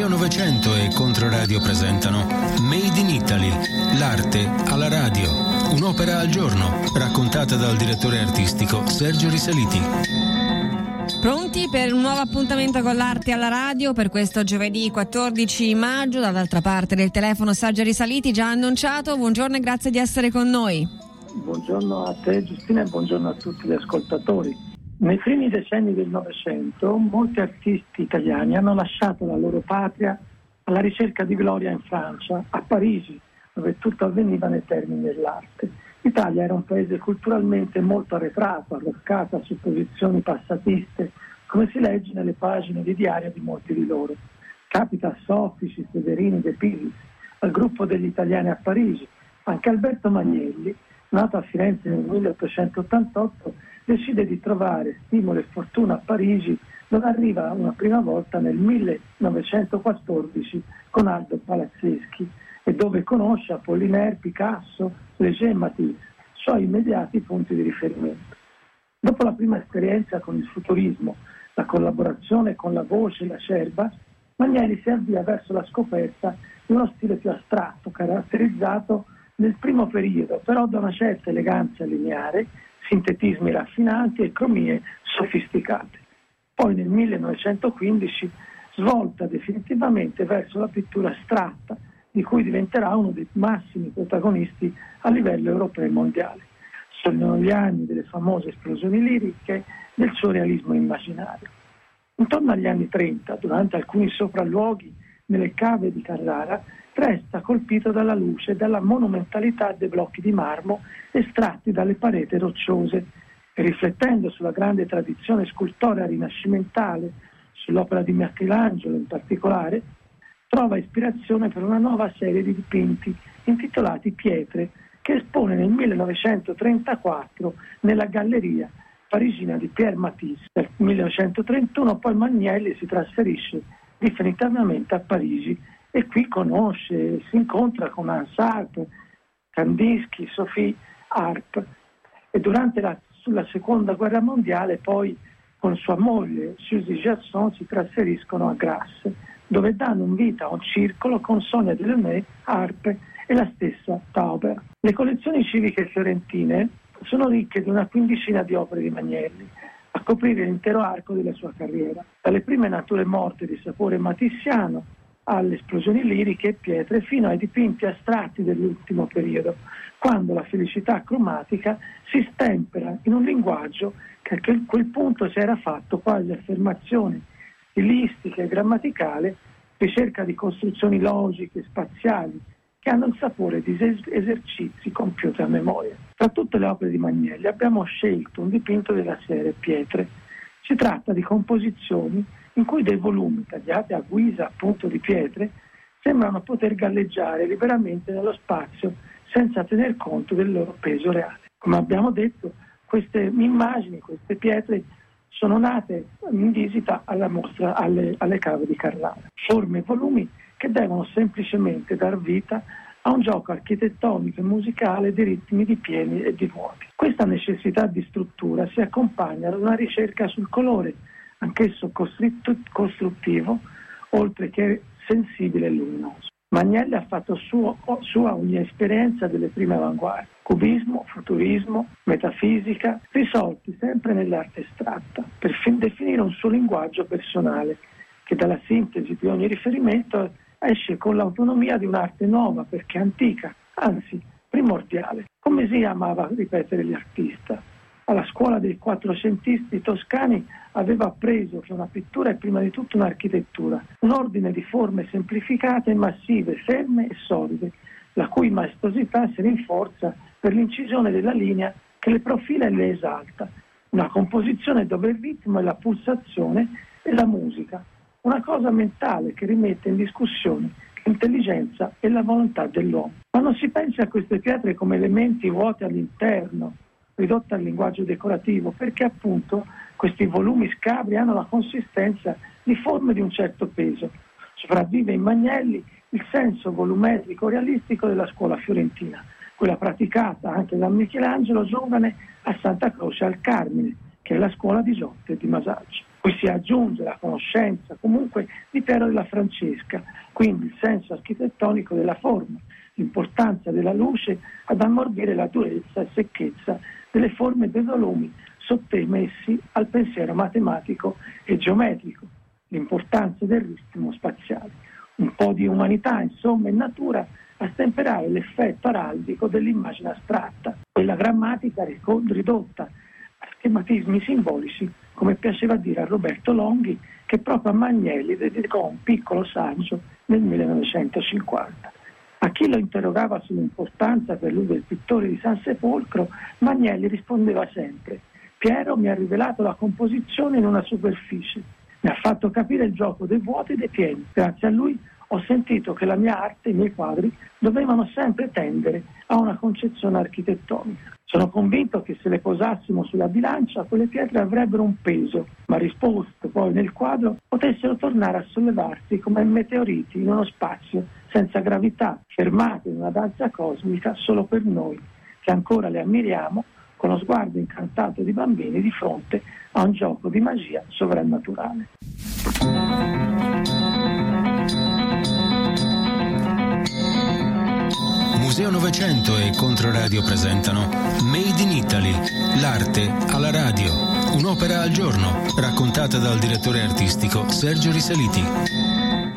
Museo 900 e Controradio presentano Made in Italy, l'arte alla radio. Un'opera al giorno, raccontata dal direttore artistico Sergio Risaliti. Pronti per un nuovo appuntamento con l'arte alla radio per questo giovedì 14 maggio? Dall'altra parte del telefono Sergio Risaliti già annunciato. Buongiorno e grazie di essere con noi. Buongiorno a te Giustina e buongiorno a tutti gli ascoltatori. Nei primi decenni del Novecento molti artisti italiani hanno lasciato la loro patria alla ricerca di gloria in Francia, a Parigi, dove tutto avveniva nei termini dell'arte. L'Italia era un paese culturalmente molto arretrato, arroccata su posizioni passatiste, come si legge nelle pagine di diario di molti di loro. Capita a Soffici, Federini, De Pisis, al gruppo degli italiani a Parigi. Anche Alberto Magnelli, nato a Firenze nel 1888, decide di trovare stimolo e fortuna a Parigi dove arriva una prima volta nel 1914 con Aldo Palazzeschi e dove conosce Apollinaire, Picasso, Léger e Matisse, suoi immediati punti di riferimento. Dopo la prima esperienza con il futurismo, la collaborazione con la voce e la cerba, Magnelli si avvia verso la scoperta di uno stile più astratto, caratterizzato nel primo periodo, però da una certa eleganza lineare sintetismi raffinati e cromie sofisticate. Poi nel 1915 svolta definitivamente verso la pittura astratta, di cui diventerà uno dei massimi protagonisti a livello europeo e mondiale. Sono gli anni delle famose esplosioni liriche del suo realismo immaginario. Intorno agli anni 30, durante alcuni sopralluoghi nelle cave di Carrara, resta colpito dalla luce e dalla monumentalità dei blocchi di marmo estratti dalle pareti rocciose e riflettendo sulla grande tradizione scultorea rinascimentale, sull'opera di Michelangelo in particolare, trova ispirazione per una nuova serie di dipinti intitolati Pietre che espone nel 1934 nella galleria parigina di Pierre Matisse. Nel 1931 poi Magnelli si trasferisce definitivamente a Parigi e qui conosce, si incontra con Hans Arp, Kandinsky, Sophie Arp e durante la, la seconda guerra mondiale poi con sua moglie Suzy Gerson si trasferiscono a Grasse dove danno vita a un circolo con Sonia Delaunay, Arp e la stessa Tauber. Le collezioni civiche fiorentine sono ricche di una quindicina di opere di Magnelli, a coprire l'intero arco della sua carriera, dalle prime nature morte di sapore matissiano alle esplosioni liriche e pietre fino ai dipinti astratti dell'ultimo periodo, quando la felicità cromatica si stempera in un linguaggio che a quel punto si era fatto quasi affermazione stilistica e grammaticale, ricerca di costruzioni logiche, spaziali, che hanno il sapore di esercizi compiuti a memoria. Tra tutte le opere di Magnelli abbiamo scelto un dipinto della serie Pietre. Si tratta di composizioni in cui dei volumi tagliati a guisa appunto di pietre sembrano poter galleggiare liberamente nello spazio senza tener conto del loro peso reale. Come abbiamo detto, queste immagini, queste pietre sono nate in visita alla mostra alle, alle cave di Carrara. Forme e volumi che devono semplicemente dar vita a un gioco architettonico e musicale di ritmi di pieni e di vuoti. Questa necessità di struttura si accompagna ad una ricerca sul colore, anch'esso costruttivo, oltre che sensibile e luminoso. Magnelli ha fatto suo, sua ogni esperienza delle prime avanguardie, cubismo, futurismo, metafisica, risolti sempre nell'arte astratta, per definire un suo linguaggio personale, che dalla sintesi di ogni riferimento esce con l'autonomia di un'arte nuova, perché antica, anzi primordiale, come si amava ripetere l'artista alla scuola dei quattrocentisti toscani aveva appreso che una pittura è prima di tutto un'architettura, un ordine di forme semplificate massive, ferme e solide, la cui maestosità si rinforza per l'incisione della linea che le profila e le esalta, una composizione dove il ritmo e la pulsazione e la musica, una cosa mentale che rimette in discussione l'intelligenza e la volontà dell'uomo. Ma non si pensa a queste pietre come elementi vuoti all'interno, ridotta al linguaggio decorativo, perché appunto questi volumi scabri hanno la consistenza di forme di un certo peso. Sopravvive in Magnelli il senso volumetrico realistico della scuola fiorentina, quella praticata anche da Michelangelo giovane a Santa Croce al Carmine, che è la scuola di Giotte e di Masaccio. Poi si aggiunge la conoscenza comunque di Piero della Francesca, quindi il senso architettonico della forma, l'importanza della luce ad ammorbire la durezza e secchezza delle forme dei volumi sottomessi al pensiero matematico e geometrico, l'importanza del ritmo spaziale. Un po' di umanità, insomma, in natura a stemperare l'effetto araldico dell'immagine astratta, quella grammatica ridotta a schematismi simbolici, come piaceva dire a Roberto Longhi, che proprio a Magnelli dedicò un piccolo saggio nel 1950. A chi lo interrogava sull'importanza per lui del pittore di San Sepolcro, Magnelli rispondeva sempre Piero mi ha rivelato la composizione in una superficie, mi ha fatto capire il gioco dei vuoti e dei pieni. Grazie a lui ho sentito che la mia arte, i miei quadri, dovevano sempre tendere a una concezione architettonica. Sono convinto che se le posassimo sulla bilancia, quelle pietre avrebbero un peso, ma risposto poi nel quadro, potessero tornare a sollevarsi come meteoriti in uno spazio senza gravità, fermati in una danza cosmica solo per noi, che ancora le ammiriamo con lo sguardo incantato di bambini di fronte a un gioco di magia sovrannaturale. Museo Novecento e Controradio presentano Made in Italy, l'arte alla radio. Un'opera al giorno, raccontata dal direttore artistico Sergio Risaliti.